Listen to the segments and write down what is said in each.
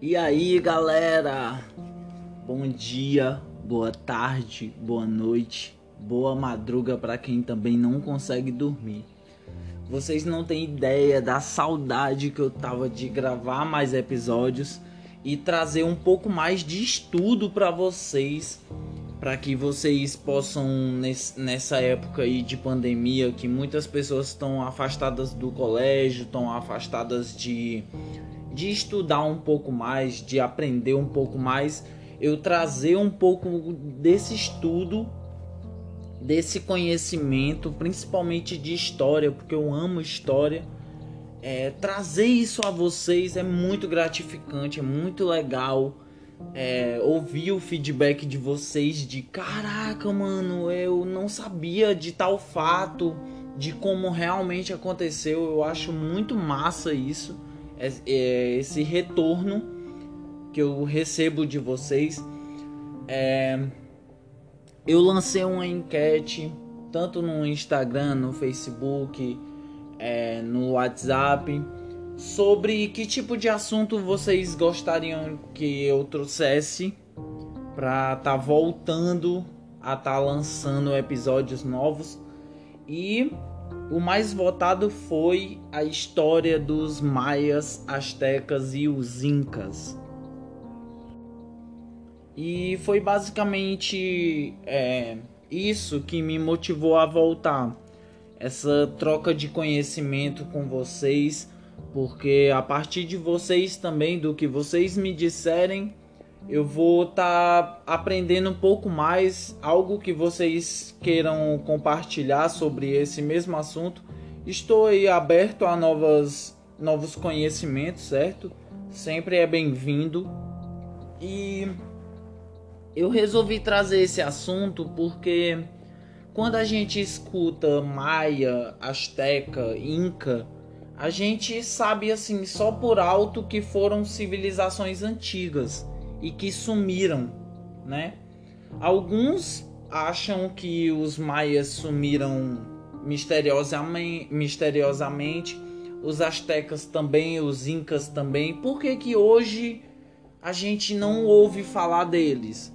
E aí, galera? Bom dia, boa tarde, boa noite, boa madruga para quem também não consegue dormir. Vocês não têm ideia da saudade que eu tava de gravar mais episódios e trazer um pouco mais de estudo para vocês, para que vocês possam nessa época aí de pandemia que muitas pessoas estão afastadas do colégio, estão afastadas de de estudar um pouco mais, de aprender um pouco mais, eu trazer um pouco desse estudo, desse conhecimento, principalmente de história, porque eu amo história. É, trazer isso a vocês é muito gratificante, é muito legal. É, ouvir o feedback de vocês de caraca, mano, eu não sabia de tal fato, de como realmente aconteceu. Eu acho muito massa isso. É, esse retorno que eu recebo de vocês. É, eu lancei uma enquete tanto no Instagram, no Facebook, é, no WhatsApp sobre que tipo de assunto vocês gostariam que eu trouxesse para tá voltando a tá lançando episódios novos e o mais votado foi a história dos maias, astecas e os incas. E foi basicamente é, isso que me motivou a voltar. Essa troca de conhecimento com vocês, porque a partir de vocês também, do que vocês me disserem, eu vou estar tá aprendendo um pouco mais, algo que vocês queiram compartilhar sobre esse mesmo assunto. Estou aí aberto a novas, novos conhecimentos, certo? Sempre é bem-vindo. E eu resolvi trazer esse assunto porque quando a gente escuta Maia, Azteca, Inca, a gente sabe assim só por alto que foram civilizações antigas e que sumiram, né? Alguns acham que os maias sumiram misteriosamente, misteriosamente, os astecas também, os incas também. Por que que hoje a gente não ouve falar deles?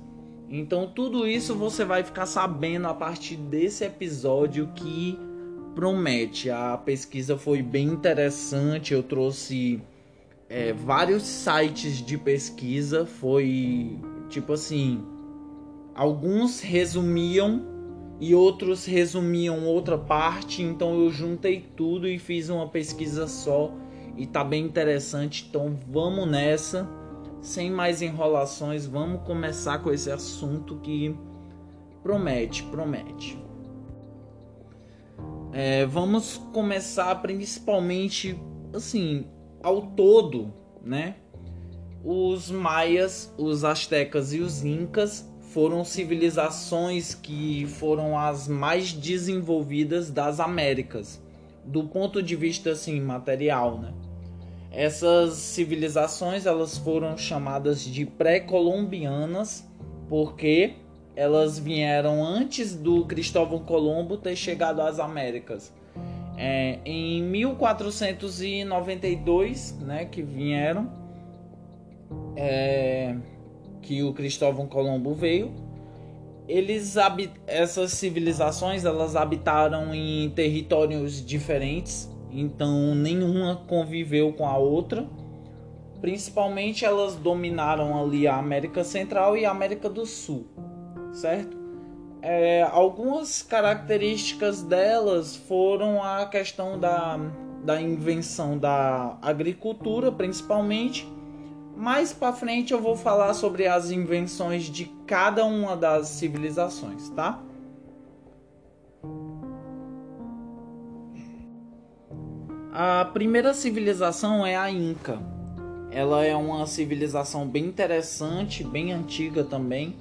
Então tudo isso você vai ficar sabendo a partir desse episódio que promete. A pesquisa foi bem interessante, eu trouxe é, vários sites de pesquisa. Foi tipo assim: alguns resumiam e outros resumiam outra parte. Então eu juntei tudo e fiz uma pesquisa só. E tá bem interessante. Então vamos nessa. Sem mais enrolações, vamos começar com esse assunto que promete, promete. É, vamos começar principalmente assim ao todo, né? Os maias, os astecas e os incas foram civilizações que foram as mais desenvolvidas das Américas, do ponto de vista assim material, né? Essas civilizações elas foram chamadas de pré-colombianas porque elas vieram antes do Cristóvão Colombo ter chegado às Américas. É, em 1492, né, que vieram, é, que o Cristóvão Colombo veio, eles essas civilizações elas habitaram em territórios diferentes, então nenhuma conviveu com a outra. Principalmente elas dominaram ali a América Central e a América do Sul, certo? É, algumas características delas foram a questão da, da invenção da agricultura, principalmente. Mais para frente eu vou falar sobre as invenções de cada uma das civilizações, tá? A primeira civilização é a Inca. Ela é uma civilização bem interessante, bem antiga também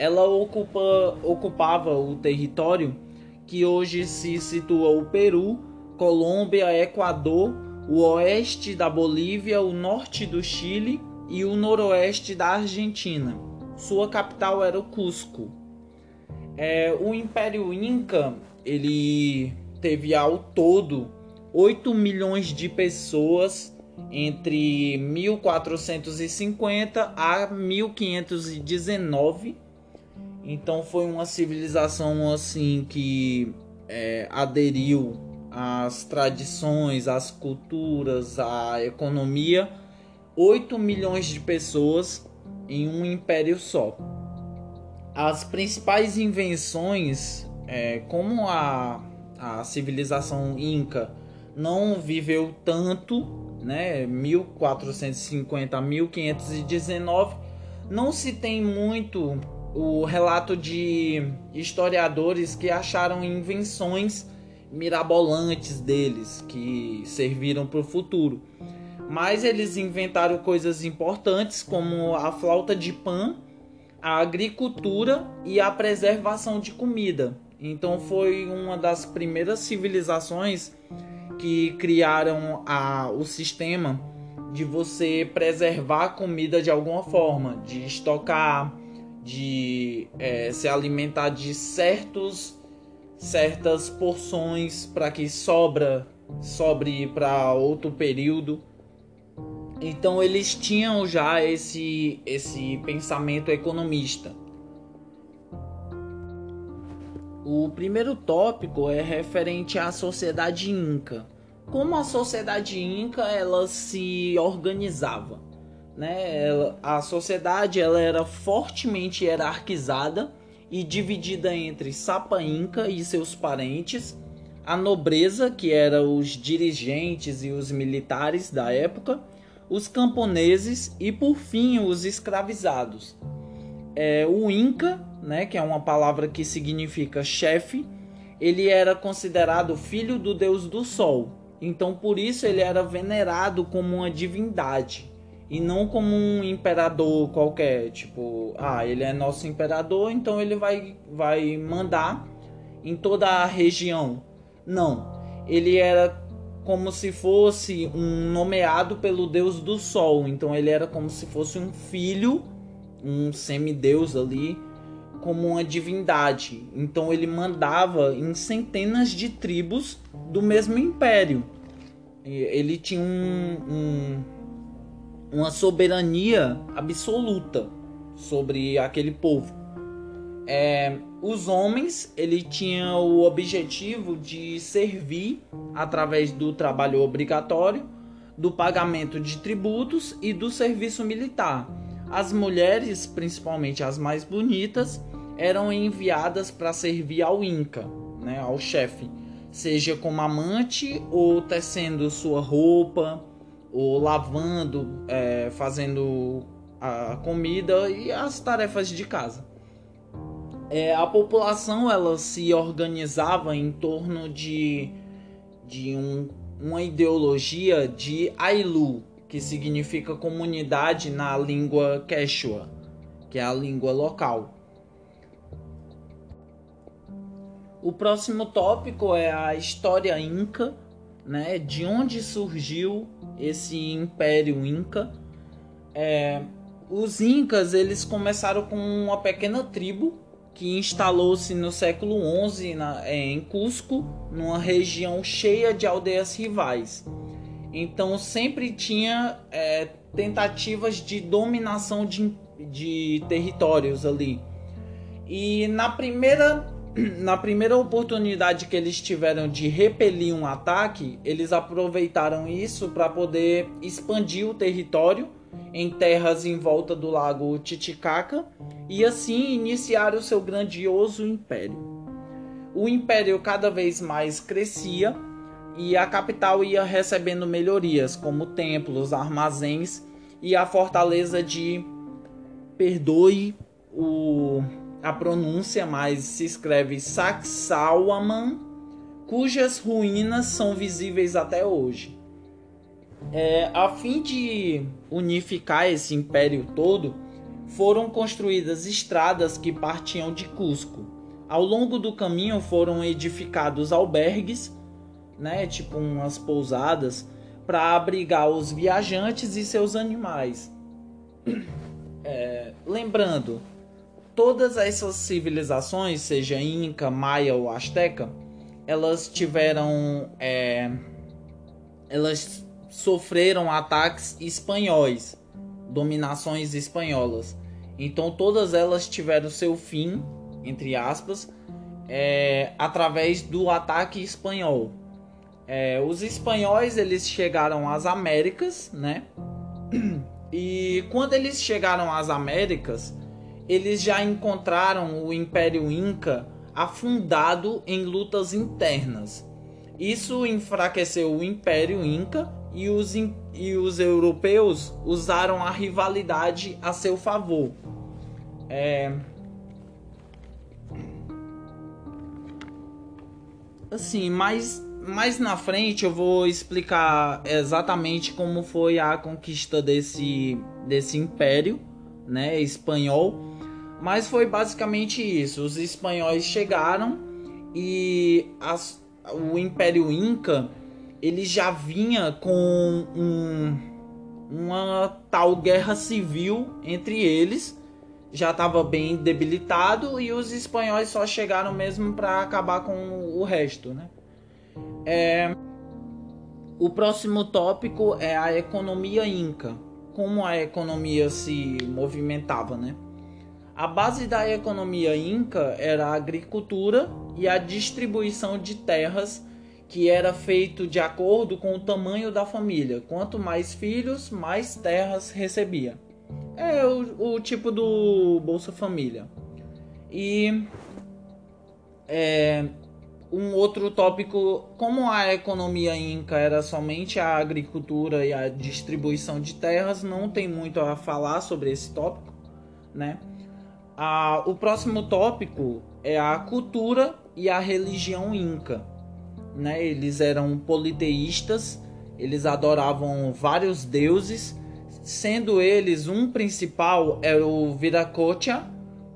ela ocupa, ocupava o território que hoje se situa o Peru, Colômbia, Equador, o oeste da Bolívia, o norte do Chile e o noroeste da Argentina. Sua capital era o Cusco. É, o Império Inca ele teve ao todo 8 milhões de pessoas entre 1450 a 1519. Então foi uma civilização assim que é, aderiu às tradições, às culturas, à economia. 8 milhões de pessoas em um império só. As principais invenções, é, como a, a civilização inca não viveu tanto, né, 1450 a 1519, não se tem muito o relato de historiadores que acharam invenções mirabolantes deles que serviram para o futuro. Mas eles inventaram coisas importantes como a flauta de pan, a agricultura e a preservação de comida. Então foi uma das primeiras civilizações que criaram a, o sistema de você preservar a comida de alguma forma, de estocar, de é, se alimentar de certos certas porções para que sobra sobre para outro período. Então eles tinham já esse esse pensamento economista. O primeiro tópico é referente à sociedade inca. Como a sociedade inca ela se organizava, né? Ela, a sociedade ela era fortemente hierarquizada e dividida entre Sapa Inca e seus parentes, a nobreza, que era os dirigentes e os militares da época, os camponeses e por fim os escravizados. É, o Inca né, que é uma palavra que significa chefe, ele era considerado filho do deus do sol. Então, por isso, ele era venerado como uma divindade e não como um imperador qualquer. Tipo, ah, ele é nosso imperador, então ele vai, vai mandar em toda a região. Não, ele era como se fosse um nomeado pelo deus do sol. Então, ele era como se fosse um filho, um semideus ali como uma divindade. Então ele mandava em centenas de tribos do mesmo império. Ele tinha um, um, uma soberania absoluta sobre aquele povo. É, os homens ele tinha o objetivo de servir através do trabalho obrigatório, do pagamento de tributos e do serviço militar. As mulheres, principalmente as mais bonitas, eram enviadas para servir ao Inca, né, ao chefe, seja como amante ou tecendo sua roupa, ou lavando, é, fazendo a comida e as tarefas de casa. É, a população ela se organizava em torno de, de um, uma ideologia de Ailu, que significa comunidade na língua Quechua, que é a língua local. O próximo tópico é a história inca, né? De onde surgiu esse império inca? É, os incas eles começaram com uma pequena tribo que instalou-se no século XI na, é, em Cusco, numa região cheia de aldeias rivais. Então sempre tinha é, tentativas de dominação de, de territórios ali. E na primeira na primeira oportunidade que eles tiveram de repelir um ataque, eles aproveitaram isso para poder expandir o território em terras em volta do lago Titicaca e assim iniciar o seu grandioso império. O império cada vez mais crescia e a capital ia recebendo melhorias, como templos, armazéns e a fortaleza de Perdoe o a pronúncia, mas se escreve Sacsauaman, cujas ruínas são visíveis até hoje. É, a fim de unificar esse império todo, foram construídas estradas que partiam de Cusco. Ao longo do caminho foram edificados albergues, né, tipo umas pousadas, para abrigar os viajantes e seus animais. É, lembrando, todas essas civilizações, seja Inca, Maia ou Azteca, elas tiveram. É, elas sofreram ataques espanhóis, dominações espanholas. Então todas elas tiveram seu fim, entre aspas, é, através do ataque espanhol. É, os espanhóis eles chegaram às Américas, né? E quando eles chegaram às Américas, eles já encontraram o Império Inca afundado em lutas internas. Isso enfraqueceu o Império Inca e os, e os europeus usaram a rivalidade a seu favor. É... Assim, mais, mais na frente eu vou explicar exatamente como foi a conquista desse, desse império né, espanhol. Mas foi basicamente isso. Os espanhóis chegaram e as, o Império Inca ele já vinha com um, uma tal guerra civil entre eles, já estava bem debilitado e os espanhóis só chegaram mesmo para acabar com o resto, né? É, o próximo tópico é a economia inca, como a economia se movimentava, né? A base da economia inca era a agricultura e a distribuição de terras, que era feito de acordo com o tamanho da família. Quanto mais filhos, mais terras recebia. É o, o tipo do Bolsa Família. E é, um outro tópico, como a economia inca era somente a agricultura e a distribuição de terras, não tem muito a falar sobre esse tópico, né? Ah, o próximo tópico é a cultura e a religião inca. Né? Eles eram politeístas, eles adoravam vários deuses, sendo eles um principal era o Viracocha,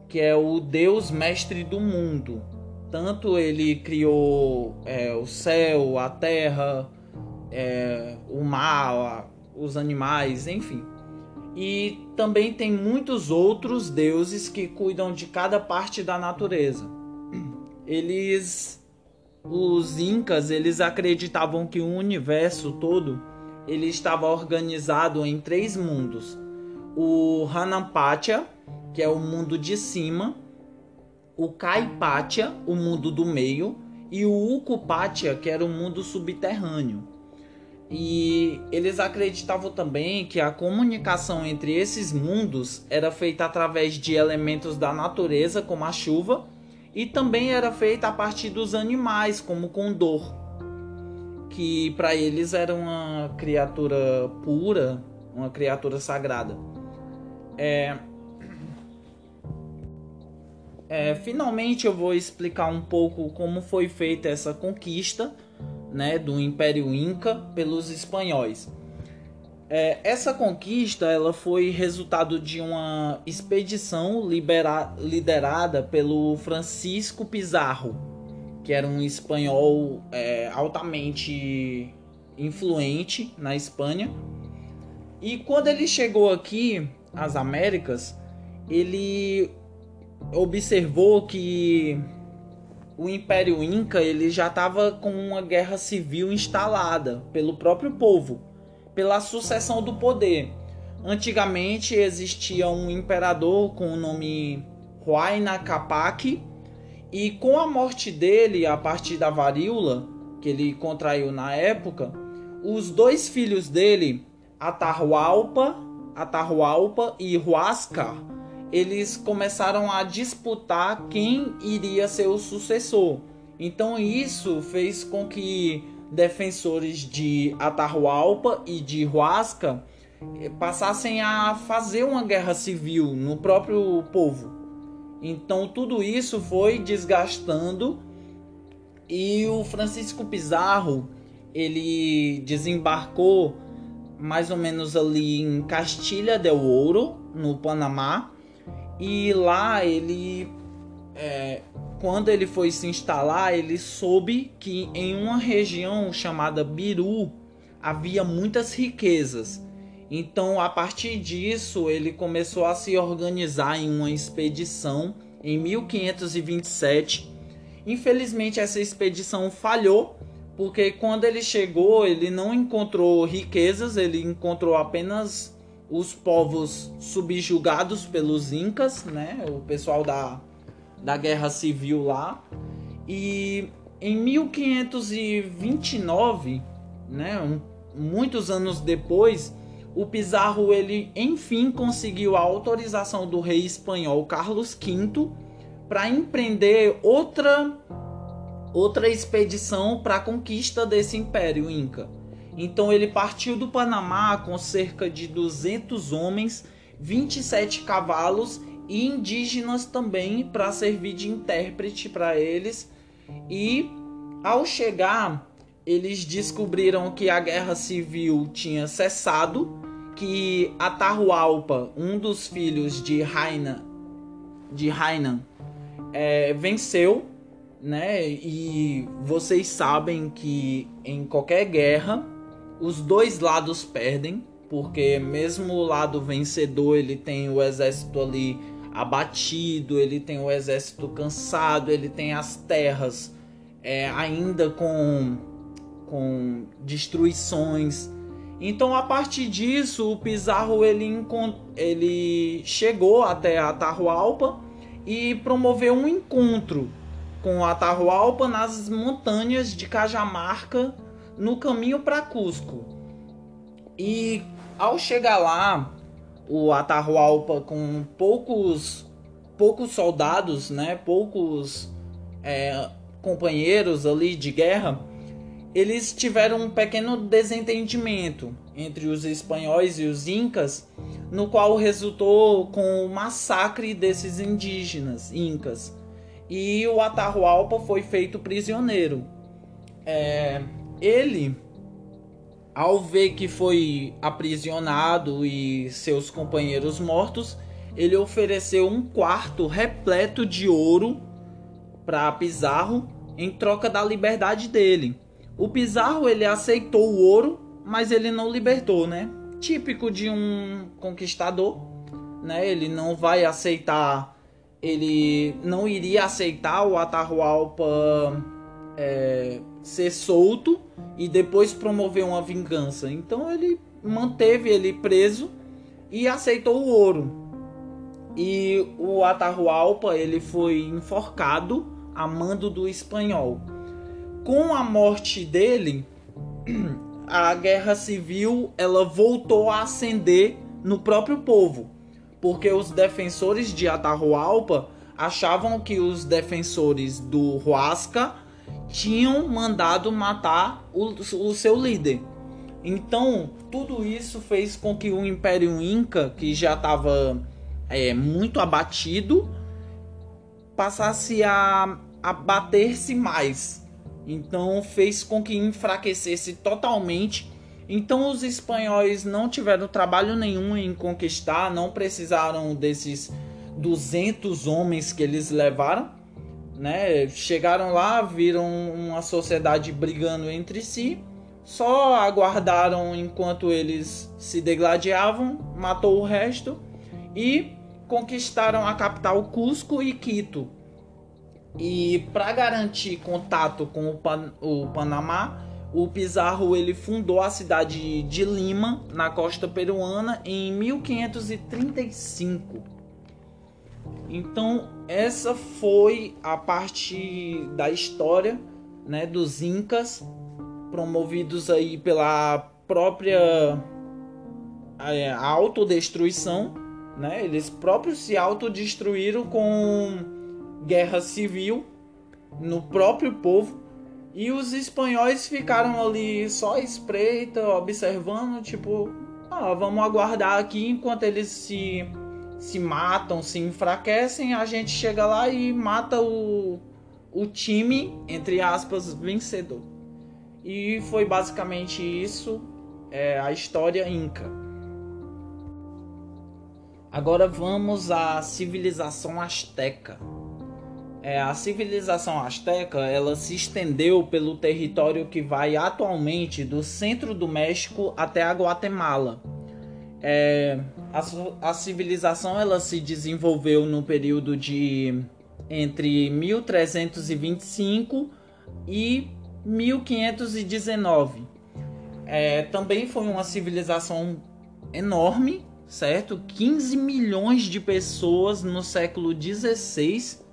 que é o deus mestre do mundo. Tanto ele criou é, o céu, a terra, é, o mar, os animais, enfim. E também tem muitos outros deuses que cuidam de cada parte da natureza. Eles os incas, eles acreditavam que o universo todo ele estava organizado em três mundos. O Hanampacha, que é o mundo de cima, o Kaipacha, o mundo do meio, e o Ukupacha, que era o mundo subterrâneo. E eles acreditavam também que a comunicação entre esses mundos era feita através de elementos da natureza, como a chuva, e também era feita a partir dos animais, como o condor, que para eles era uma criatura pura, uma criatura sagrada. É... É, finalmente eu vou explicar um pouco como foi feita essa conquista né, do Império Inca pelos espanhóis. É, essa conquista ela foi resultado de uma expedição libera, liderada pelo Francisco Pizarro, que era um espanhol é, altamente influente na Espanha. E quando ele chegou aqui às Américas, ele observou que o Império Inca ele já estava com uma guerra civil instalada pelo próprio povo, pela sucessão do poder. Antigamente existia um imperador com o nome Huayna Capac e com a morte dele a partir da varíola que ele contraiu na época, os dois filhos dele, Atahualpa, Atahualpa e Huáscar, eles começaram a disputar quem iria ser o sucessor. Então isso fez com que defensores de Atahualpa e de Huasca eh, passassem a fazer uma guerra civil no próprio povo. Então tudo isso foi desgastando e o Francisco Pizarro ele desembarcou mais ou menos ali em Castilha del Ouro, no Panamá, e lá ele, é, quando ele foi se instalar, ele soube que em uma região chamada Biru havia muitas riquezas. Então, a partir disso, ele começou a se organizar em uma expedição em 1527. Infelizmente, essa expedição falhou porque quando ele chegou, ele não encontrou riquezas, ele encontrou apenas os povos subjugados pelos incas, né? O pessoal da, da guerra civil lá. E em 1529, né, um, muitos anos depois, o Pizarro ele enfim conseguiu a autorização do rei espanhol Carlos V para empreender outra outra expedição para a conquista desse império inca. Então ele partiu do Panamá com cerca de 200 homens, 27 cavalos e indígenas também para servir de intérprete para eles. E ao chegar, eles descobriram que a guerra civil tinha cessado, que Atahualpa, um dos filhos de Raina, de Hainan, é, venceu né? E vocês sabem que em qualquer guerra os dois lados perdem, porque mesmo o lado vencedor ele tem o exército ali abatido, ele tem o exército cansado, ele tem as terras é, ainda com, com destruições. Então a partir disso o Pizarro ele, ele chegou até Atahualpa e promoveu um encontro com Atahualpa nas montanhas de Cajamarca, no caminho para Cusco. E ao chegar lá, o Atahualpa com poucos poucos soldados, né, poucos é, companheiros ali de guerra, eles tiveram um pequeno desentendimento entre os espanhóis e os incas, no qual resultou com o massacre desses indígenas incas e o Atahualpa foi feito prisioneiro. É, ele, ao ver que foi aprisionado e seus companheiros mortos, ele ofereceu um quarto repleto de ouro para Pizarro em troca da liberdade dele. O Pizarro ele aceitou o ouro, mas ele não libertou, né? Típico de um conquistador, né? Ele não vai aceitar ele não iria aceitar o Atahualpa é, ser solto e depois promover uma vingança. Então ele manteve ele preso e aceitou o ouro. E o Atahualpa ele foi enforcado a mando do espanhol. Com a morte dele, a guerra civil ela voltou a ascender no próprio povo porque os defensores de Atahualpa achavam que os defensores do Huasca tinham mandado matar o, o seu líder. Então, tudo isso fez com que o Império Inca, que já estava é, muito abatido, passasse a, a bater-se mais. Então, fez com que enfraquecesse totalmente então os espanhóis não tiveram trabalho nenhum em conquistar, não precisaram desses 200 homens que eles levaram, né? Chegaram lá, viram uma sociedade brigando entre si, só aguardaram enquanto eles se degladiavam, matou o resto e conquistaram a capital Cusco e Quito. E para garantir contato com o, Pan o Panamá, o Pizarro ele fundou a cidade de Lima, na costa peruana, em 1535. Então, essa foi a parte da história, né, dos incas, promovidos aí pela própria é, autodestruição, né? Eles próprios se autodestruíram com guerra civil no próprio povo e os espanhóis ficaram ali só espreita, observando, tipo, ah, vamos aguardar aqui enquanto eles se, se matam, se enfraquecem, a gente chega lá e mata o, o time, entre aspas, vencedor. E foi basicamente isso, é, a história inca. Agora vamos à civilização asteca. É, a civilização asteca ela se estendeu pelo território que vai atualmente do centro do México até a Guatemala. É, a, a civilização ela se desenvolveu no período de entre 1325 e 1519. É, também foi uma civilização enorme, certo? 15 milhões de pessoas no século 16,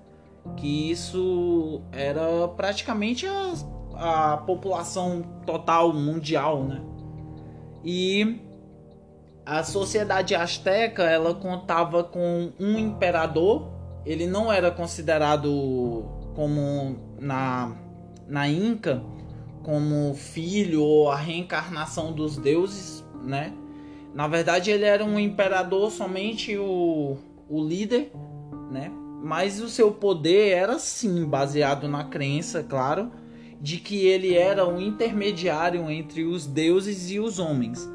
que isso era praticamente a, a população total mundial, né? E a sociedade asteca ela contava com um imperador. Ele não era considerado como na na Inca como filho ou a reencarnação dos deuses, né? Na verdade, ele era um imperador, somente o, o líder, né? Mas o seu poder era sim baseado na crença, claro, de que ele era um intermediário entre os deuses e os homens.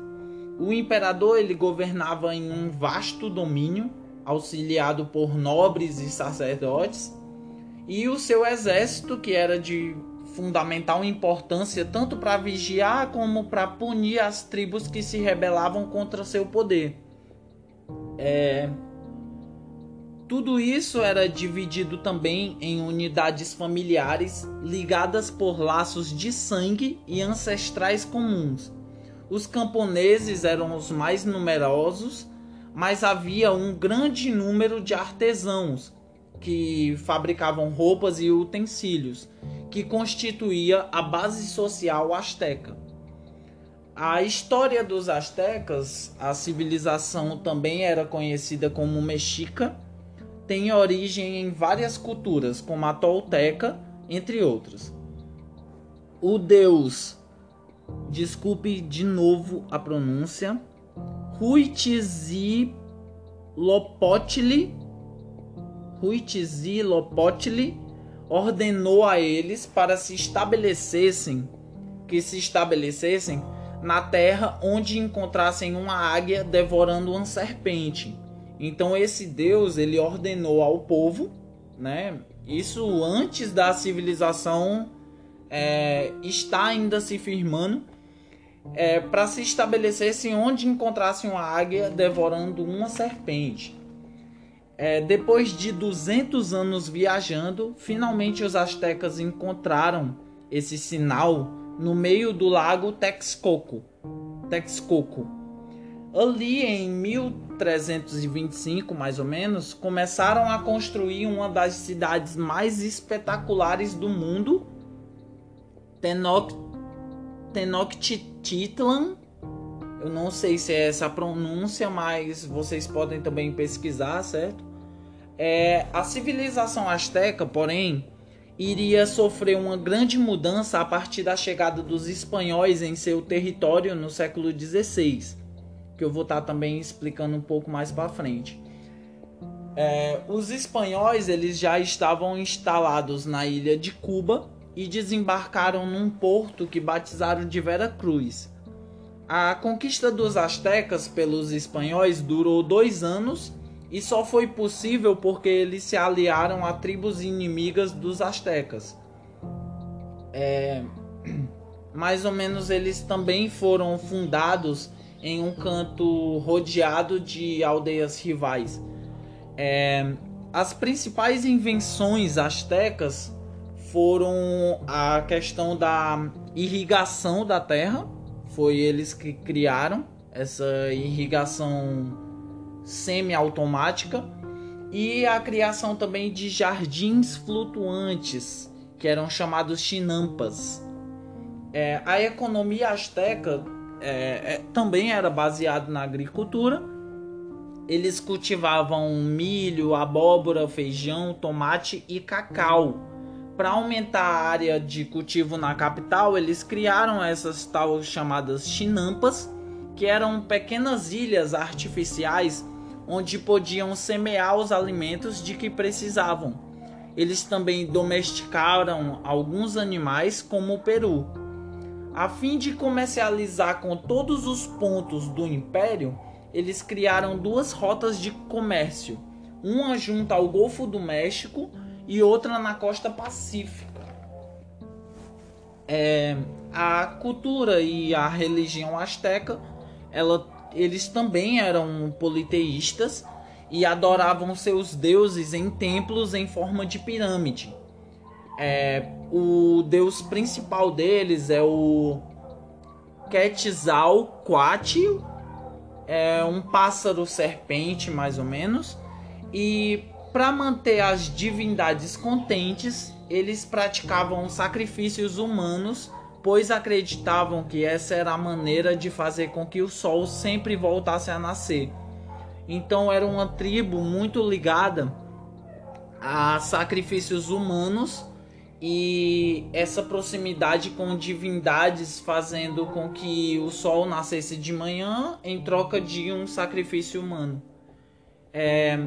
O imperador ele governava em um vasto domínio, auxiliado por nobres e sacerdotes, e o seu exército, que era de fundamental importância tanto para vigiar como para punir as tribos que se rebelavam contra seu poder. É... Tudo isso era dividido também em unidades familiares ligadas por laços de sangue e ancestrais comuns. Os camponeses eram os mais numerosos, mas havia um grande número de artesãos que fabricavam roupas e utensílios que constituía a base social asteca. A história dos astecas, a civilização também era conhecida como mexica, tem origem em várias culturas, como a tolteca, entre outras. O deus, desculpe de novo a pronúncia, Huitzilopochtli, Huitzilopochtli ordenou a eles para se estabelecessem, que se estabelecessem na terra onde encontrassem uma águia devorando uma serpente. Então esse Deus ele ordenou ao povo, né? Isso antes da civilização é, está ainda se firmando é, para se estabelecessem onde encontrassem uma águia devorando uma serpente. É, depois de 200 anos viajando, finalmente os astecas encontraram esse sinal no meio do lago Texcoco. Texcoco. Ali em 1325, mais ou menos, começaram a construir uma das cidades mais espetaculares do mundo, Tenoch Tenochtitlan. Eu não sei se é essa pronúncia, mas vocês podem também pesquisar, certo? É, a civilização asteca, porém, iria sofrer uma grande mudança a partir da chegada dos espanhóis em seu território no século XVI, que eu vou estar também explicando um pouco mais para frente. É, os espanhóis eles já estavam instalados na ilha de Cuba e desembarcaram num porto que batizaram de Vera Cruz. A conquista dos astecas pelos espanhóis durou dois anos e só foi possível porque eles se aliaram a tribos inimigas dos astecas. É, mais ou menos eles também foram fundados em um canto rodeado de aldeias rivais. É, as principais invenções astecas foram a questão da irrigação da terra, foi eles que criaram essa irrigação semi-automática e a criação também de jardins flutuantes, que eram chamados chinampas. É, a economia asteca é, é, também era baseada na agricultura. Eles cultivavam milho, abóbora, feijão, tomate e cacau. Para aumentar a área de cultivo na capital, eles criaram essas tal chamadas chinampas, que eram pequenas ilhas artificiais onde podiam semear os alimentos de que precisavam. Eles também domesticaram alguns animais, como o peru. A fim de comercializar com todos os pontos do império, eles criaram duas rotas de comércio, uma junto ao Golfo do México e outra na costa pacífica. É, a cultura e a religião asteca ela eles também eram politeístas e adoravam seus deuses em templos em forma de pirâmide. É, o deus principal deles é o Quetzalcoatl, é um pássaro serpente mais ou menos. E para manter as divindades contentes, eles praticavam sacrifícios humanos, pois acreditavam que essa era a maneira de fazer com que o sol sempre voltasse a nascer. Então era uma tribo muito ligada a sacrifícios humanos e essa proximidade com divindades fazendo com que o sol nascesse de manhã em troca de um sacrifício humano. É,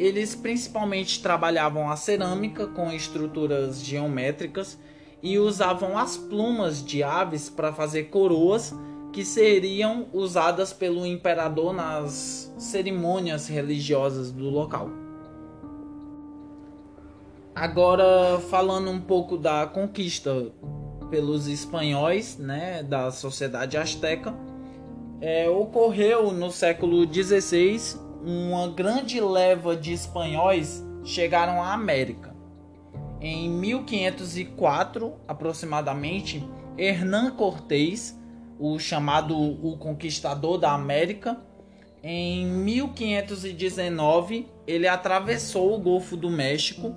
eles principalmente trabalhavam a cerâmica com estruturas geométricas e usavam as plumas de aves para fazer coroas que seriam usadas pelo imperador nas cerimônias religiosas do local. Agora falando um pouco da conquista pelos espanhóis, né, da sociedade asteca, é, ocorreu no século XVI uma grande leva de espanhóis chegaram à América. Em 1504, aproximadamente, Hernán Cortés, o chamado o conquistador da América, em 1519 ele atravessou o Golfo do México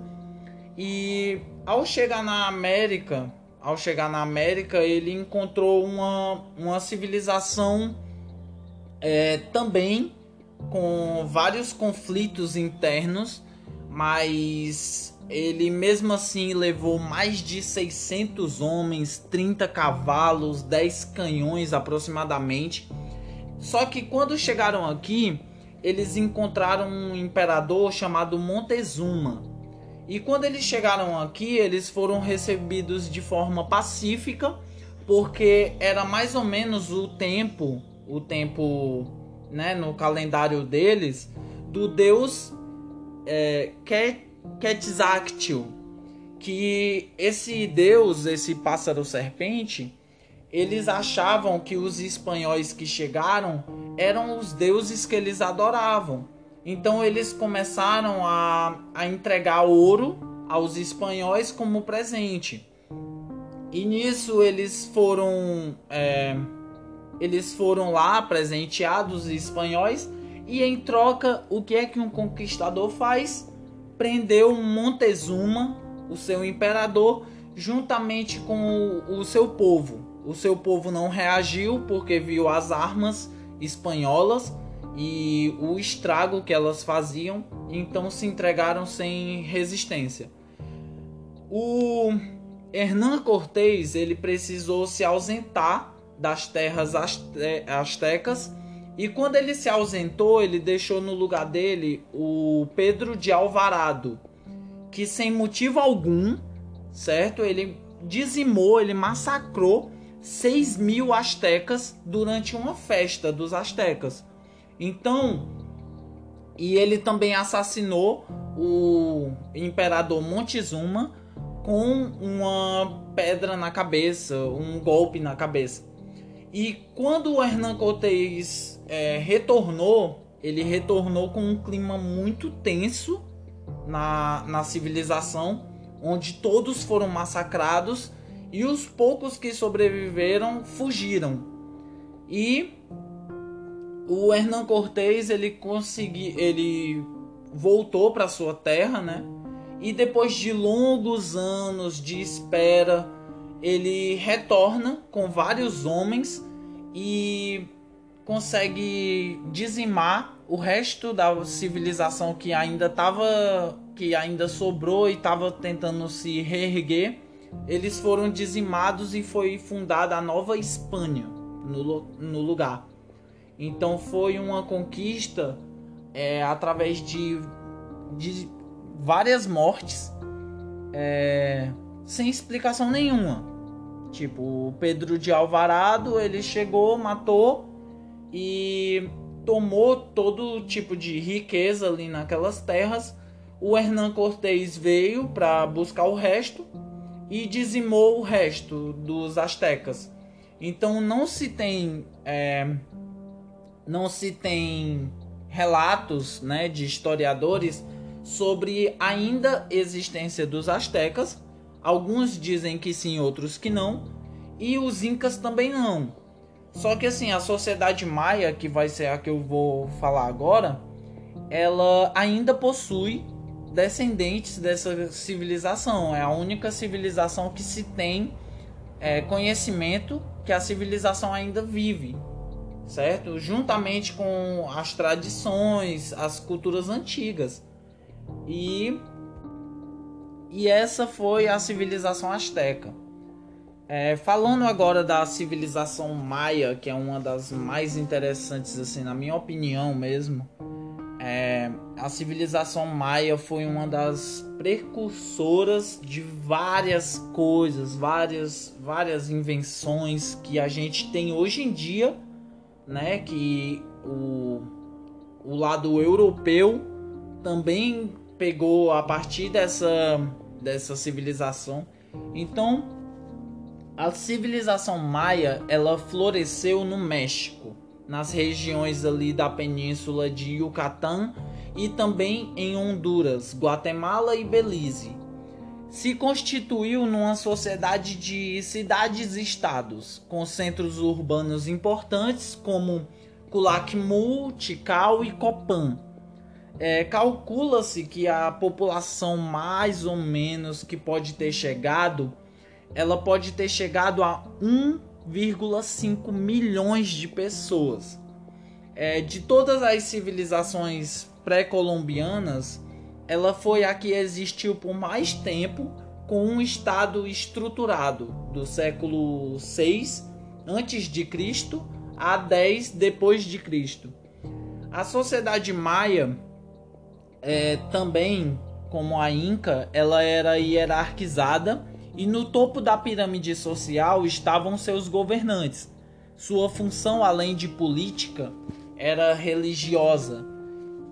e ao chegar na América, ao chegar na América, ele encontrou uma, uma civilização é, também com vários conflitos internos, mas ele mesmo assim levou mais de 600 homens, 30 cavalos, 10 canhões aproximadamente. Só que quando chegaram aqui, eles encontraram um imperador chamado Montezuma e quando eles chegaram aqui, eles foram recebidos de forma pacífica, porque era mais ou menos o tempo, o tempo, né, no calendário deles, do deus é, Quetzalcoatl, que esse deus, esse pássaro serpente, eles achavam que os espanhóis que chegaram eram os deuses que eles adoravam. Então eles começaram a, a entregar ouro aos espanhóis como presente. E nisso eles foram é, eles foram lá presenteados os espanhóis e em troca o que é que um conquistador faz? Prendeu Montezuma, o seu imperador, juntamente com o, o seu povo. O seu povo não reagiu porque viu as armas espanholas e o estrago que elas faziam, então se entregaram sem resistência. O Hernán Cortés ele precisou se ausentar das terras astecas e quando ele se ausentou, ele deixou no lugar dele o Pedro de Alvarado, que sem motivo algum, certo? Ele dizimou, ele massacrou 6 mil astecas durante uma festa dos astecas. Então, e ele também assassinou o imperador Montezuma com uma pedra na cabeça, um golpe na cabeça. E quando o Hernán Cortés é, retornou, ele retornou com um clima muito tenso na, na civilização, onde todos foram massacrados e os poucos que sobreviveram fugiram. E o Hernán Cortés ele conseguiu, ele voltou para sua terra, né? E depois de longos anos de espera, ele retorna com vários homens e consegue dizimar o resto da civilização que ainda estava que ainda sobrou e estava tentando se reerguer. Eles foram dizimados e foi fundada a Nova Espanha no, no lugar. Então foi uma conquista é, através de, de várias mortes é, sem explicação nenhuma. Tipo, o Pedro de Alvarado ele chegou, matou e tomou todo tipo de riqueza ali naquelas terras. O Hernán Cortés veio para buscar o resto e dizimou o resto dos astecas. Então não se tem é, não se tem relatos né, de historiadores sobre ainda existência dos astecas, Alguns dizem que sim, outros que não. E os incas também não. Só que assim, a sociedade maia, que vai ser a que eu vou falar agora, ela ainda possui descendentes dessa civilização. É a única civilização que se tem é, conhecimento que a civilização ainda vive, certo? Juntamente com as tradições, as culturas antigas. E, e essa foi a civilização asteca. É, falando agora da civilização maia, que é uma das mais interessantes, assim, na minha opinião mesmo, é, a civilização maia foi uma das precursoras de várias coisas, várias, várias invenções que a gente tem hoje em dia, né? Que o, o lado europeu também pegou a partir dessa, dessa civilização. Então, a civilização maia ela floresceu no México nas regiões ali da península de Yucatán e também em Honduras, Guatemala e Belize. Se constituiu numa sociedade de cidades-estados, com centros urbanos importantes como Culacmu, Tikal e Copan. É, Calcula-se que a população mais ou menos que pode ter chegado, ela pode ter chegado a 1 1,5 milhões de pessoas. É, de todas as civilizações pré-colombianas, ela foi a que existiu por mais tempo com um estado estruturado do século 6 antes de Cristo a 10 depois de Cristo. A sociedade maia é, também, como a Inca, ela era hierarquizada e no topo da pirâmide social estavam seus governantes. Sua função, além de política, era religiosa,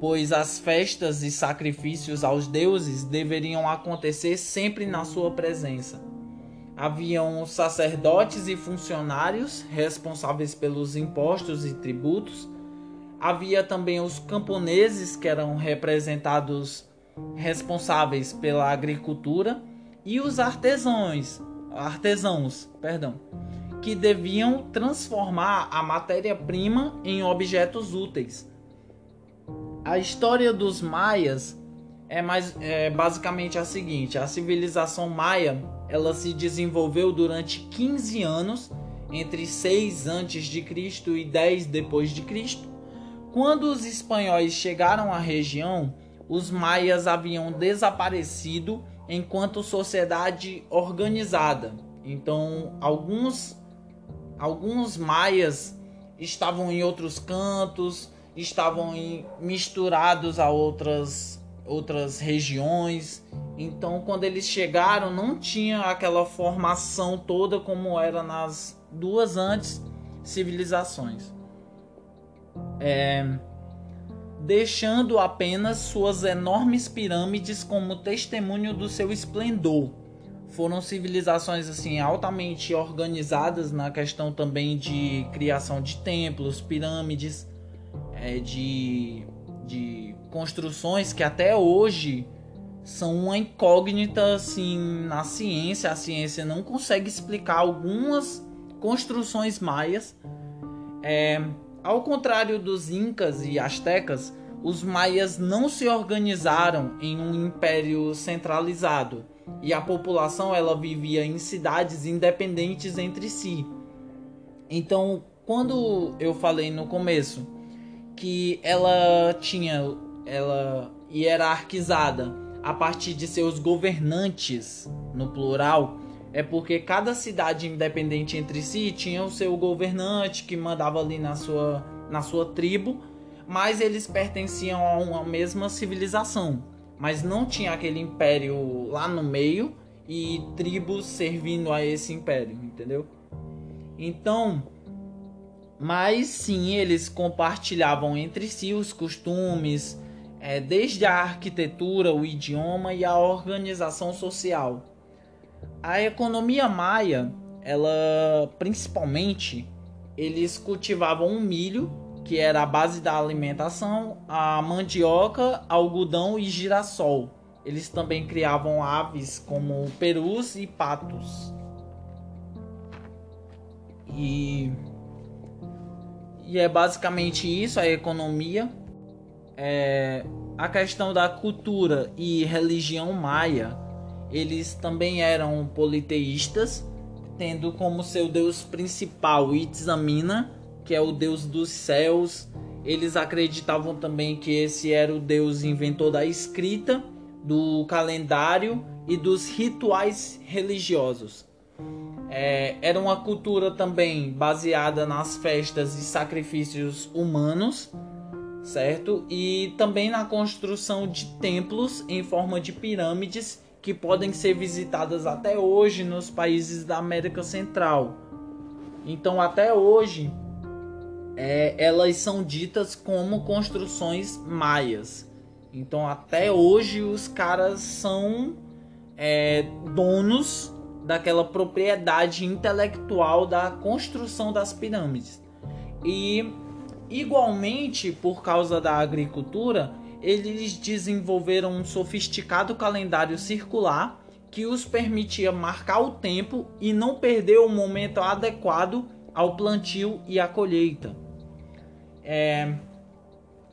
pois as festas e sacrifícios aos deuses deveriam acontecer sempre na sua presença. Haviam sacerdotes e funcionários responsáveis pelos impostos e tributos. Havia também os camponeses, que eram representados responsáveis pela agricultura e os artesãos, artesãos, perdão, que deviam transformar a matéria-prima em objetos úteis. A história dos maias é mais é basicamente a seguinte: a civilização maia ela se desenvolveu durante 15 anos entre 6 antes de Cristo e 10 depois de Cristo. Quando os espanhóis chegaram à região, os maias haviam desaparecido enquanto sociedade organizada. Então, alguns alguns maias estavam em outros cantos, estavam em, misturados a outras outras regiões. Então, quando eles chegaram, não tinha aquela formação toda como era nas duas antes civilizações. É, deixando apenas suas enormes pirâmides como testemunho do seu esplendor. Foram civilizações assim altamente organizadas na questão também de criação de templos, pirâmides, é, de, de construções que até hoje são uma incógnita assim na ciência. A ciência não consegue explicar algumas construções maias. É, ao contrário dos incas e astecas, os maias não se organizaram em um império centralizado e a população ela vivia em cidades independentes entre si. Então, quando eu falei no começo que ela tinha ela hierarquizada a partir de seus governantes no plural, é porque cada cidade independente entre si tinha o seu governante que mandava ali na sua, na sua tribo, mas eles pertenciam a uma mesma civilização. Mas não tinha aquele império lá no meio e tribos servindo a esse império, entendeu? Então, mas sim, eles compartilhavam entre si os costumes, é, desde a arquitetura, o idioma e a organização social. A economia maia, ela principalmente, eles cultivavam o milho, que era a base da alimentação, a mandioca, algodão e girassol, eles também criavam aves como perus e patos. E, e é basicamente isso a economia. É, a questão da cultura e religião maia, eles também eram politeístas, tendo como seu deus principal Itzamina, que é o deus dos céus. Eles acreditavam também que esse era o deus inventor da escrita, do calendário e dos rituais religiosos. É, era uma cultura também baseada nas festas e sacrifícios humanos, certo? E também na construção de templos em forma de pirâmides que podem ser visitadas até hoje nos países da América Central. Então, até hoje, é, elas são ditas como construções maias. Então, até hoje, os caras são é, donos daquela propriedade intelectual da construção das pirâmides. E, igualmente, por causa da agricultura, eles desenvolveram um sofisticado calendário circular que os permitia marcar o tempo e não perder o momento adequado ao plantio e à colheita. É,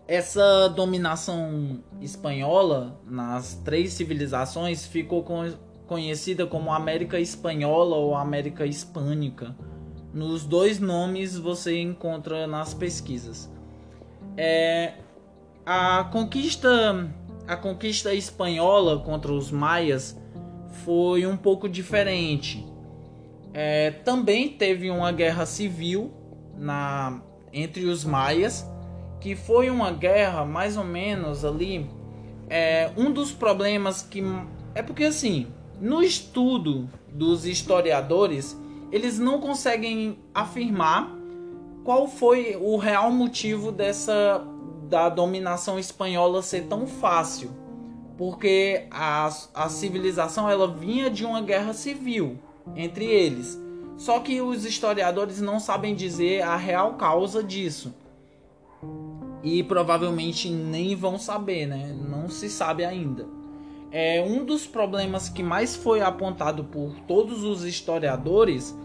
essa dominação espanhola nas três civilizações ficou conhecida como América Espanhola ou América Hispânica. Nos dois nomes você encontra nas pesquisas. É, a conquista a conquista espanhola contra os maias foi um pouco diferente. É, também teve uma guerra civil na entre os maias, que foi uma guerra mais ou menos ali. É, um dos problemas que é porque assim no estudo dos historiadores eles não conseguem afirmar qual foi o real motivo dessa da dominação espanhola ser tão fácil, porque a, a civilização ela vinha de uma guerra civil entre eles. Só que os historiadores não sabem dizer a real causa disso. E provavelmente nem vão saber, né? Não se sabe ainda. É um dos problemas que mais foi apontado por todos os historiadores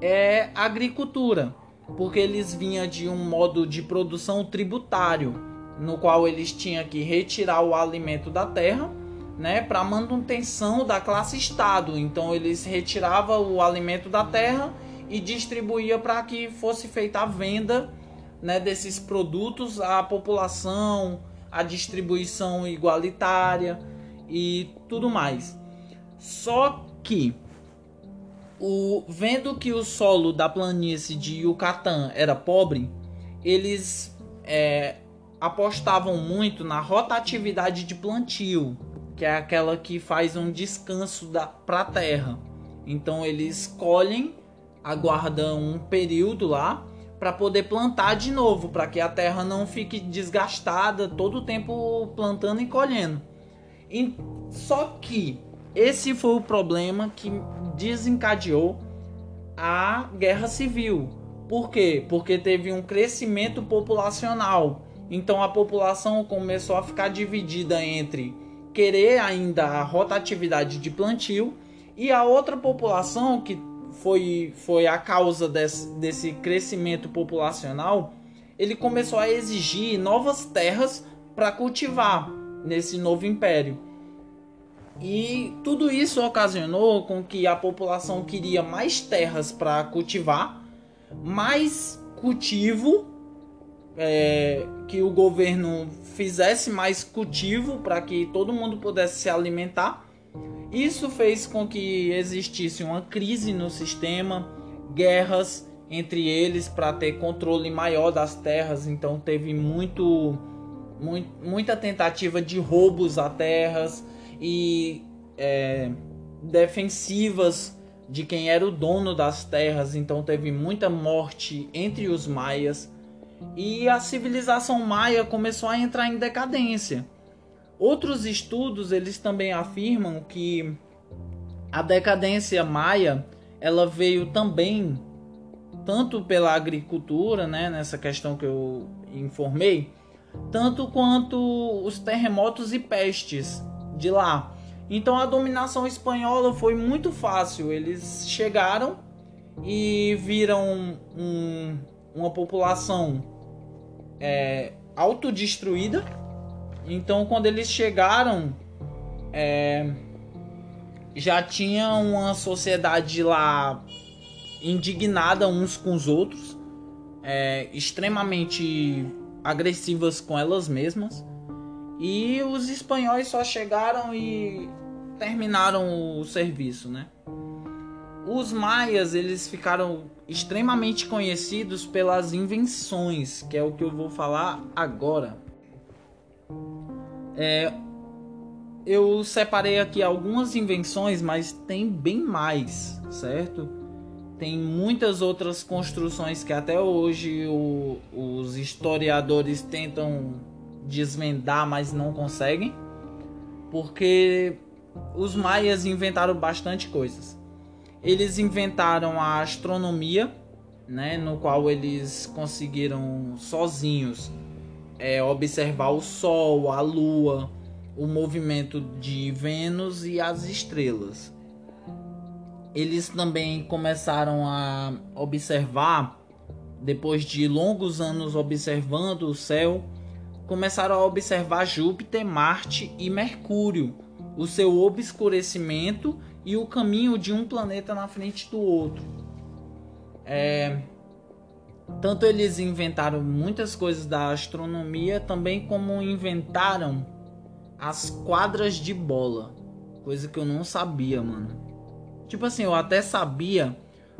é a agricultura, porque eles vinham de um modo de produção tributário no qual eles tinham que retirar o alimento da terra, né, para manutenção da classe Estado. Então eles retiravam o alimento da terra e distribuía para que fosse feita a venda, né, desses produtos à população, a distribuição igualitária e tudo mais. Só que o vendo que o solo da planície de Yucatán era pobre, eles é, apostavam muito na rotatividade de plantio, que é aquela que faz um descanso para a terra. Então eles colhem, aguardam um período lá para poder plantar de novo, para que a terra não fique desgastada todo o tempo plantando e colhendo. E, só que esse foi o problema que desencadeou a guerra civil. Por quê? Porque teve um crescimento populacional então a população começou a ficar dividida entre querer ainda a rotatividade de plantio e a outra população que foi, foi a causa desse, desse crescimento populacional, ele começou a exigir novas terras para cultivar nesse novo império. E tudo isso ocasionou com que a população queria mais terras para cultivar, mais cultivo é, que o governo fizesse mais cultivo para que todo mundo pudesse se alimentar. Isso fez com que existisse uma crise no sistema, guerras entre eles para ter controle maior das terras. Então teve muito, muito muita tentativa de roubos a terras e é, defensivas de quem era o dono das terras. Então teve muita morte entre os maias e a civilização maia começou a entrar em decadência. Outros estudos eles também afirmam que a decadência maia ela veio também tanto pela agricultura, né, nessa questão que eu informei, tanto quanto os terremotos e pestes de lá. Então a dominação espanhola foi muito fácil. Eles chegaram e viram um, uma população é, autodestruída. Então quando eles chegaram, é, já tinha uma sociedade lá indignada uns com os outros, é, extremamente agressivas com elas mesmas. E os espanhóis só chegaram e terminaram o serviço, né? Os maias, eles ficaram extremamente conhecidos pelas invenções, que é o que eu vou falar agora. É, eu separei aqui algumas invenções, mas tem bem mais, certo? Tem muitas outras construções que até hoje o, os historiadores tentam desvendar, mas não conseguem, porque os maias inventaram bastante coisas. Eles inventaram a astronomia, né, no qual eles conseguiram sozinhos é, observar o Sol, a Lua, o movimento de Vênus e as estrelas. Eles também começaram a observar, depois de longos anos observando o céu, começaram a observar Júpiter, Marte e Mercúrio, o seu obscurecimento e o caminho de um planeta na frente do outro. É, tanto eles inventaram muitas coisas da astronomia, também como inventaram as quadras de bola, coisa que eu não sabia, mano. Tipo assim, eu até sabia,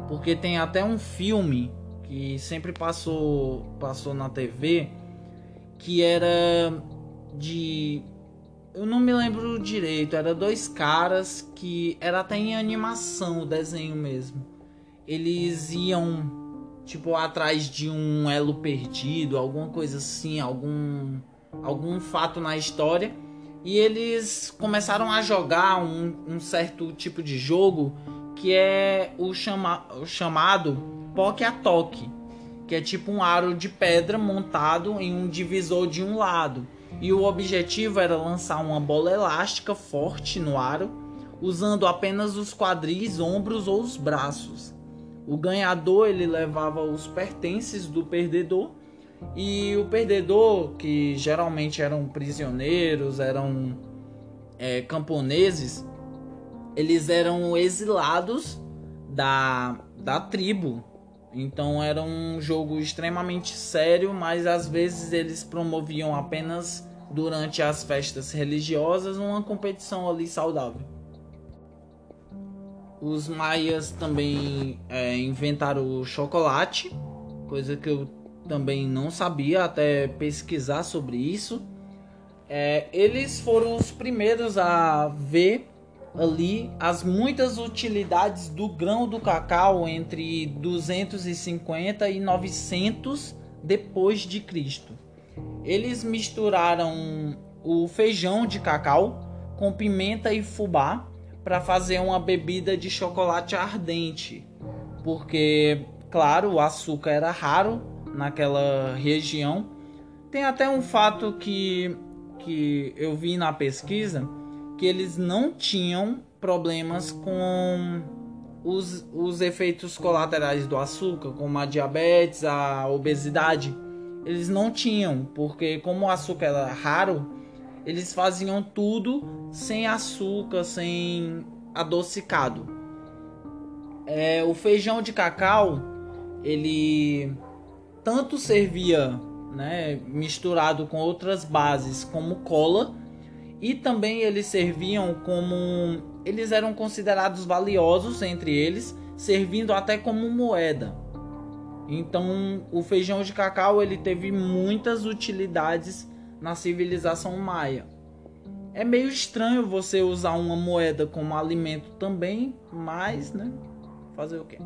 porque tem até um filme que sempre passou passou na TV que era de eu não me lembro direito, era dois caras que era até em animação o desenho mesmo. Eles iam tipo atrás de um elo perdido, alguma coisa assim, algum algum fato na história. E eles começaram a jogar um, um certo tipo de jogo que é o, chama, o chamado Poke a Toque que é tipo um aro de pedra montado em um divisor de um lado. E o objetivo era lançar uma bola elástica forte no aro, usando apenas os quadris, ombros ou os braços. O ganhador ele levava os pertences do perdedor e o perdedor, que geralmente eram prisioneiros, eram é, camponeses, eles eram exilados da, da tribo então era um jogo extremamente sério, mas às vezes eles promoviam apenas durante as festas religiosas uma competição ali saudável. Os maias também é, inventaram o chocolate, coisa que eu também não sabia até pesquisar sobre isso. É, eles foram os primeiros a ver ali as muitas utilidades do grão do cacau entre 250 e 900 depois de Cristo. Eles misturaram o feijão de cacau com pimenta e fubá para fazer uma bebida de chocolate ardente, porque claro, o açúcar era raro naquela região. Tem até um fato que que eu vi na pesquisa que eles não tinham problemas com os, os efeitos colaterais do açúcar, como a diabetes, a obesidade. Eles não tinham, porque como o açúcar era raro, eles faziam tudo sem açúcar, sem adocicado. É, o feijão de cacau, ele tanto servia né, misturado com outras bases como cola, e também eles serviam como eles eram considerados valiosos entre eles, servindo até como moeda. Então, o feijão de cacau ele teve muitas utilidades na civilização maia. É meio estranho você usar uma moeda como alimento também, mas, né? Fazer o quê?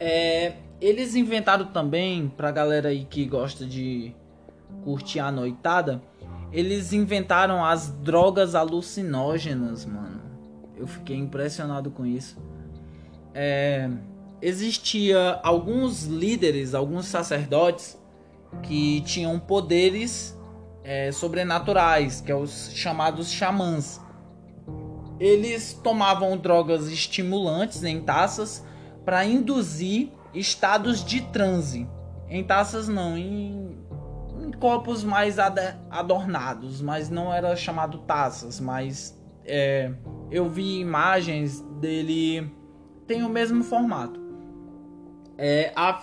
É, eles inventaram também, pra galera aí que gosta de curtir a noitada, eles inventaram as drogas alucinógenas, mano. Eu fiquei impressionado com isso. É, existia alguns líderes, alguns sacerdotes que tinham poderes é, sobrenaturais, que é os chamados xamãs. eles tomavam drogas estimulantes em taças para induzir estados de transe. Em taças não, em, em copos mais adornados, mas não era chamado taças, mas é, eu vi imagens dele tem o mesmo formato. É, a,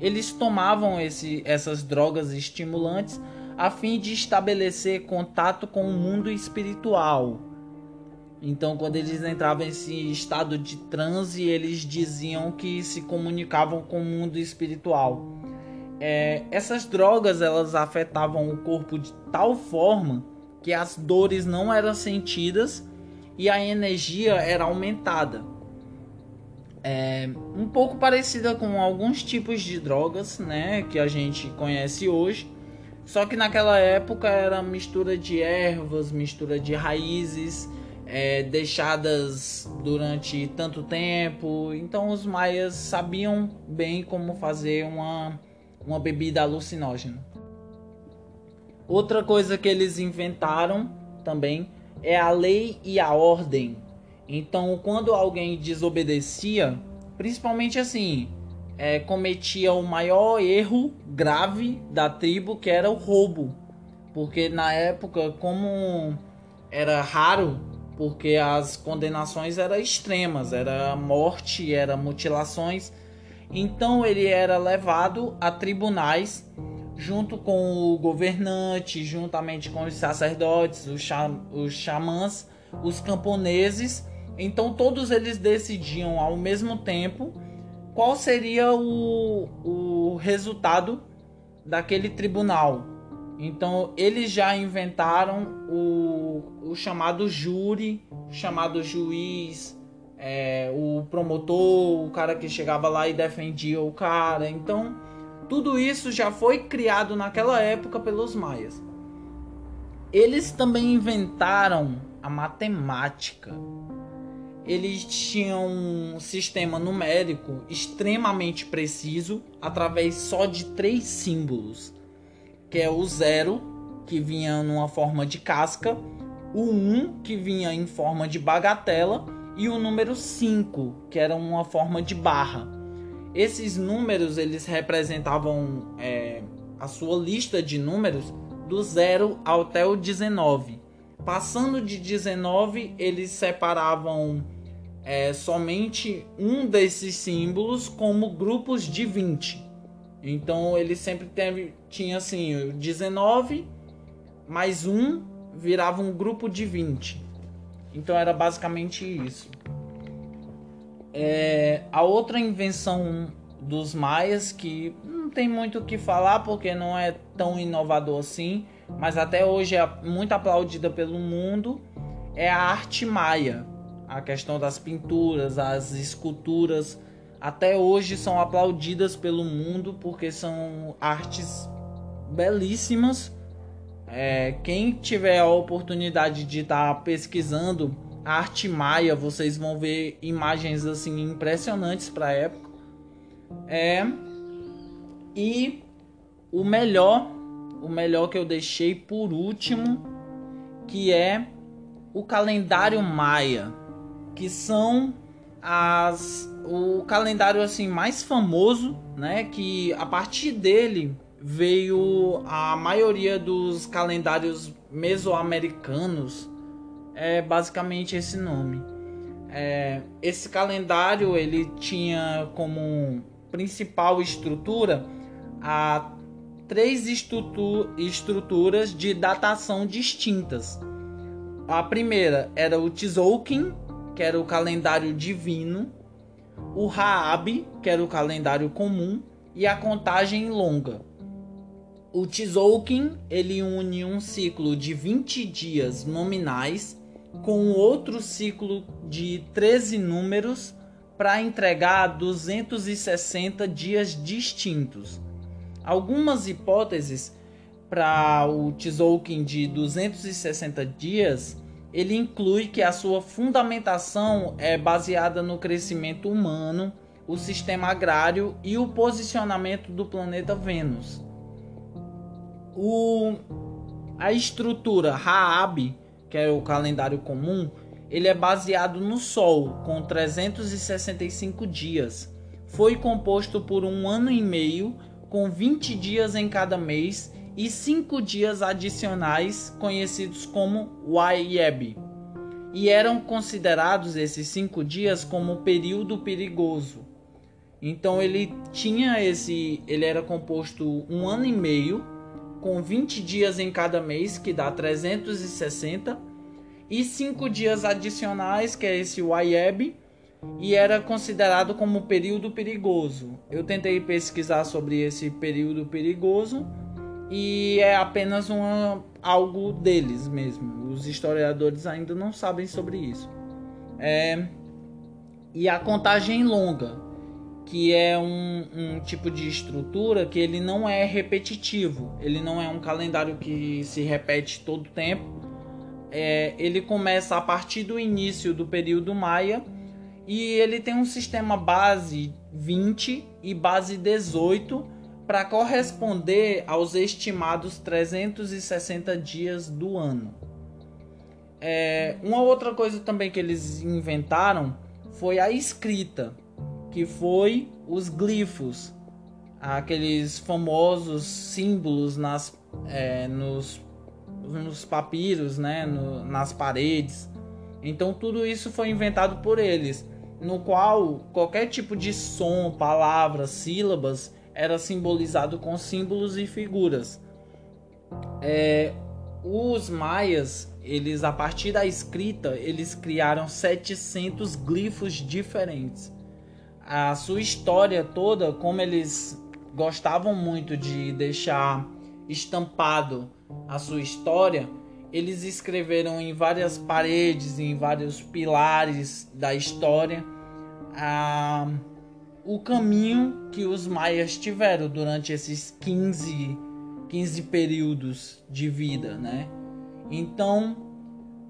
eles tomavam esse, essas drogas estimulantes a fim de estabelecer contato com o mundo espiritual. Então, quando eles entravam nesse estado de transe, eles diziam que se comunicavam com o mundo espiritual. É, essas drogas elas afetavam o corpo de tal forma que as dores não eram sentidas e a energia era aumentada. É um pouco parecida com alguns tipos de drogas, né, que a gente conhece hoje. Só que naquela época era mistura de ervas, mistura de raízes, é, deixadas durante tanto tempo. Então os maias sabiam bem como fazer uma, uma bebida alucinógena. Outra coisa que eles inventaram também é a lei e a ordem então, quando alguém desobedecia, principalmente assim, é, cometia o maior erro grave da tribo, que era o roubo. Porque na época, como era raro, porque as condenações eram extremas, era morte, era mutilações. Então ele era levado a tribunais junto com o governante, juntamente com os sacerdotes, os, os xamãs, os camponeses então todos eles decidiam ao mesmo tempo qual seria o, o resultado daquele tribunal. Então eles já inventaram o, o chamado júri, chamado juiz, é, o promotor, o cara que chegava lá e defendia o cara. Então tudo isso já foi criado naquela época pelos maias. Eles também inventaram a matemática eles tinham um sistema numérico extremamente preciso através só de três símbolos, que é o zero, que vinha numa forma de casca, o 1, um, que vinha em forma de bagatela, e o número 5, que era uma forma de barra. Esses números eles representavam é, a sua lista de números do 0 até o 19. Passando de 19, eles separavam é, somente um desses símbolos como grupos de 20. Então ele sempre teve, tinha assim, 19 mais um virava um grupo de 20. Então era basicamente isso. É, a outra invenção dos maias que não tem muito o que falar porque não é tão inovador assim, mas até hoje é muito aplaudida pelo mundo, é a arte maia a questão das pinturas, as esculturas, até hoje são aplaudidas pelo mundo porque são artes belíssimas. É, quem tiver a oportunidade de estar tá pesquisando a arte maia, vocês vão ver imagens assim impressionantes para a época. É e o melhor, o melhor que eu deixei por último, que é o calendário maia que são as o calendário assim mais famoso, né, que a partir dele veio a maioria dos calendários mesoamericanos, é basicamente esse nome. É, esse calendário ele tinha como principal estrutura a três estruturas de datação distintas. A primeira era o Tzolk'in, que era o calendário divino, o Raab, que era o calendário comum, e a contagem longa. O Tzolk'in, ele une um ciclo de 20 dias nominais com outro ciclo de 13 números para entregar 260 dias distintos. Algumas hipóteses para o Tzolk'in de 260 dias ele inclui que a sua fundamentação é baseada no crescimento humano, o sistema agrário e o posicionamento do planeta Vênus. O, a estrutura Raab, que é o calendário comum, ele é baseado no Sol, com 365 dias. Foi composto por um ano e meio, com 20 dias em cada mês e 5 dias adicionais, conhecidos como Wayeb. E eram considerados esses 5 dias como período perigoso. Então ele tinha esse, ele era composto um ano e meio, com 20 dias em cada mês, que dá 360, e 5 dias adicionais, que é esse Wayeb, e era considerado como período perigoso. Eu tentei pesquisar sobre esse período perigoso e é apenas uma, algo deles mesmo. Os historiadores ainda não sabem sobre isso. É, e a contagem longa, que é um, um, tipo de estrutura que ele não é repetitivo, ele não é um calendário que se repete todo o tempo. É, ele começa a partir do início do período Maia e ele tem um sistema base 20 e base 18 para corresponder aos estimados 360 dias do ano. É, uma outra coisa também que eles inventaram foi a escrita que foi os glifos, aqueles famosos símbolos nas, é, nos, nos papiros, né, no, nas paredes. Então tudo isso foi inventado por eles, no qual qualquer tipo de som, palavras, sílabas era simbolizado com símbolos e figuras. É, os maias, eles a partir da escrita, eles criaram 700 glifos diferentes a sua história toda, como eles gostavam muito de deixar estampado a sua história, eles escreveram em várias paredes, em vários pilares da história, a, o caminho que os maias tiveram durante esses 15, 15 períodos de vida, né? Então,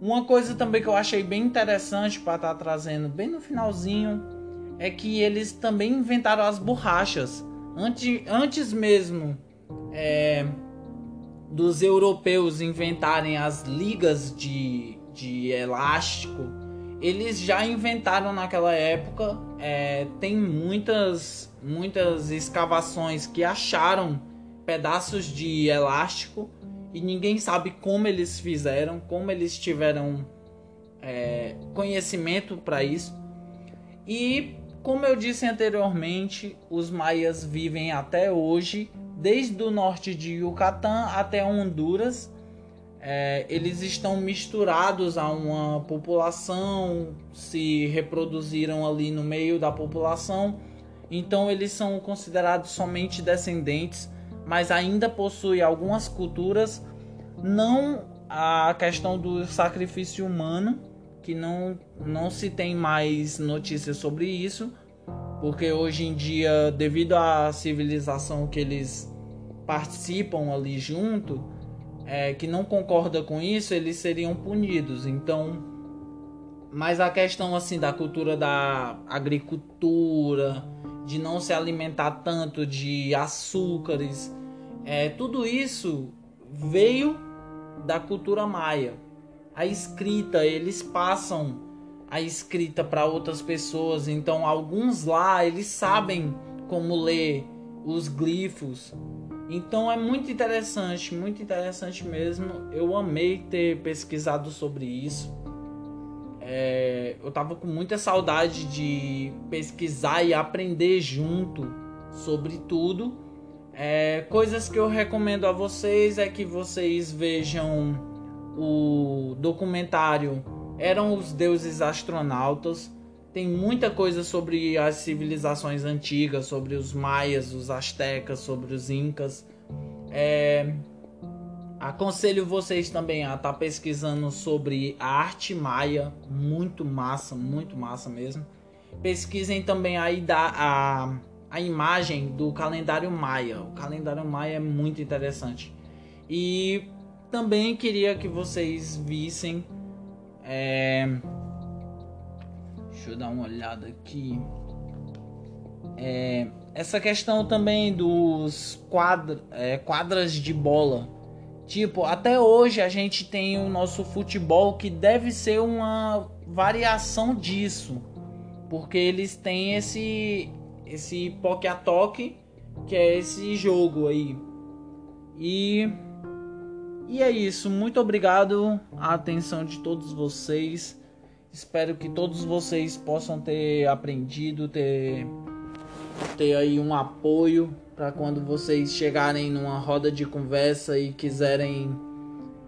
uma coisa também que eu achei bem interessante para estar tá trazendo bem no finalzinho é que eles também inventaram as borrachas. Antes, antes mesmo é, dos europeus inventarem as ligas de, de elástico, eles já inventaram naquela época. É, tem muitas, muitas escavações que acharam pedaços de elástico e ninguém sabe como eles fizeram, como eles tiveram é, conhecimento para isso. E como eu disse anteriormente, os maias vivem até hoje, desde o norte de Yucatán até Honduras. É, eles estão misturados a uma população, se reproduziram ali no meio da população, então eles são considerados somente descendentes, mas ainda possuem algumas culturas, não a questão do sacrifício humano, que não, não se tem mais notícias sobre isso, porque hoje em dia, devido à civilização que eles participam ali junto, é, que não concorda com isso, eles seriam punidos. Então, mas a questão assim da cultura da agricultura, de não se alimentar tanto de açúcares, é, tudo isso veio da cultura maia a escrita, eles passam a escrita para outras pessoas, então alguns lá eles sabem como ler os glifos. Então é muito interessante, muito interessante mesmo. Eu amei ter pesquisado sobre isso. É, eu tava com muita saudade de pesquisar e aprender junto sobre tudo. É, coisas que eu recomendo a vocês é que vocês vejam o documentário Eram os Deuses Astronautas. Tem muita coisa sobre as civilizações antigas, sobre os maias, os astecas, sobre os incas. É... Aconselho vocês também a estar tá pesquisando sobre a arte maia, muito massa, muito massa mesmo. Pesquisem também da, a, a imagem do calendário maia. O calendário maia é muito interessante. E também queria que vocês vissem. É... Deixa eu dar uma olhada aqui. É... Essa questão também dos quadra... É, quadras de bola. Tipo, até hoje a gente tem o nosso futebol que deve ser uma variação disso. Porque eles têm esse esse poke a toque, que é esse jogo aí. E e é isso. Muito obrigado a atenção de todos vocês. Espero que todos vocês possam ter aprendido, ter ter aí um apoio para quando vocês chegarem numa roda de conversa e quiserem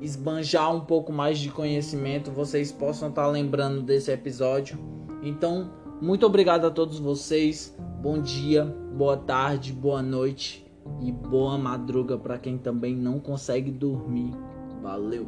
esbanjar um pouco mais de conhecimento, vocês possam estar tá lembrando desse episódio. Então, muito obrigado a todos vocês. Bom dia, boa tarde, boa noite e boa madruga para quem também não consegue dormir. Valeu.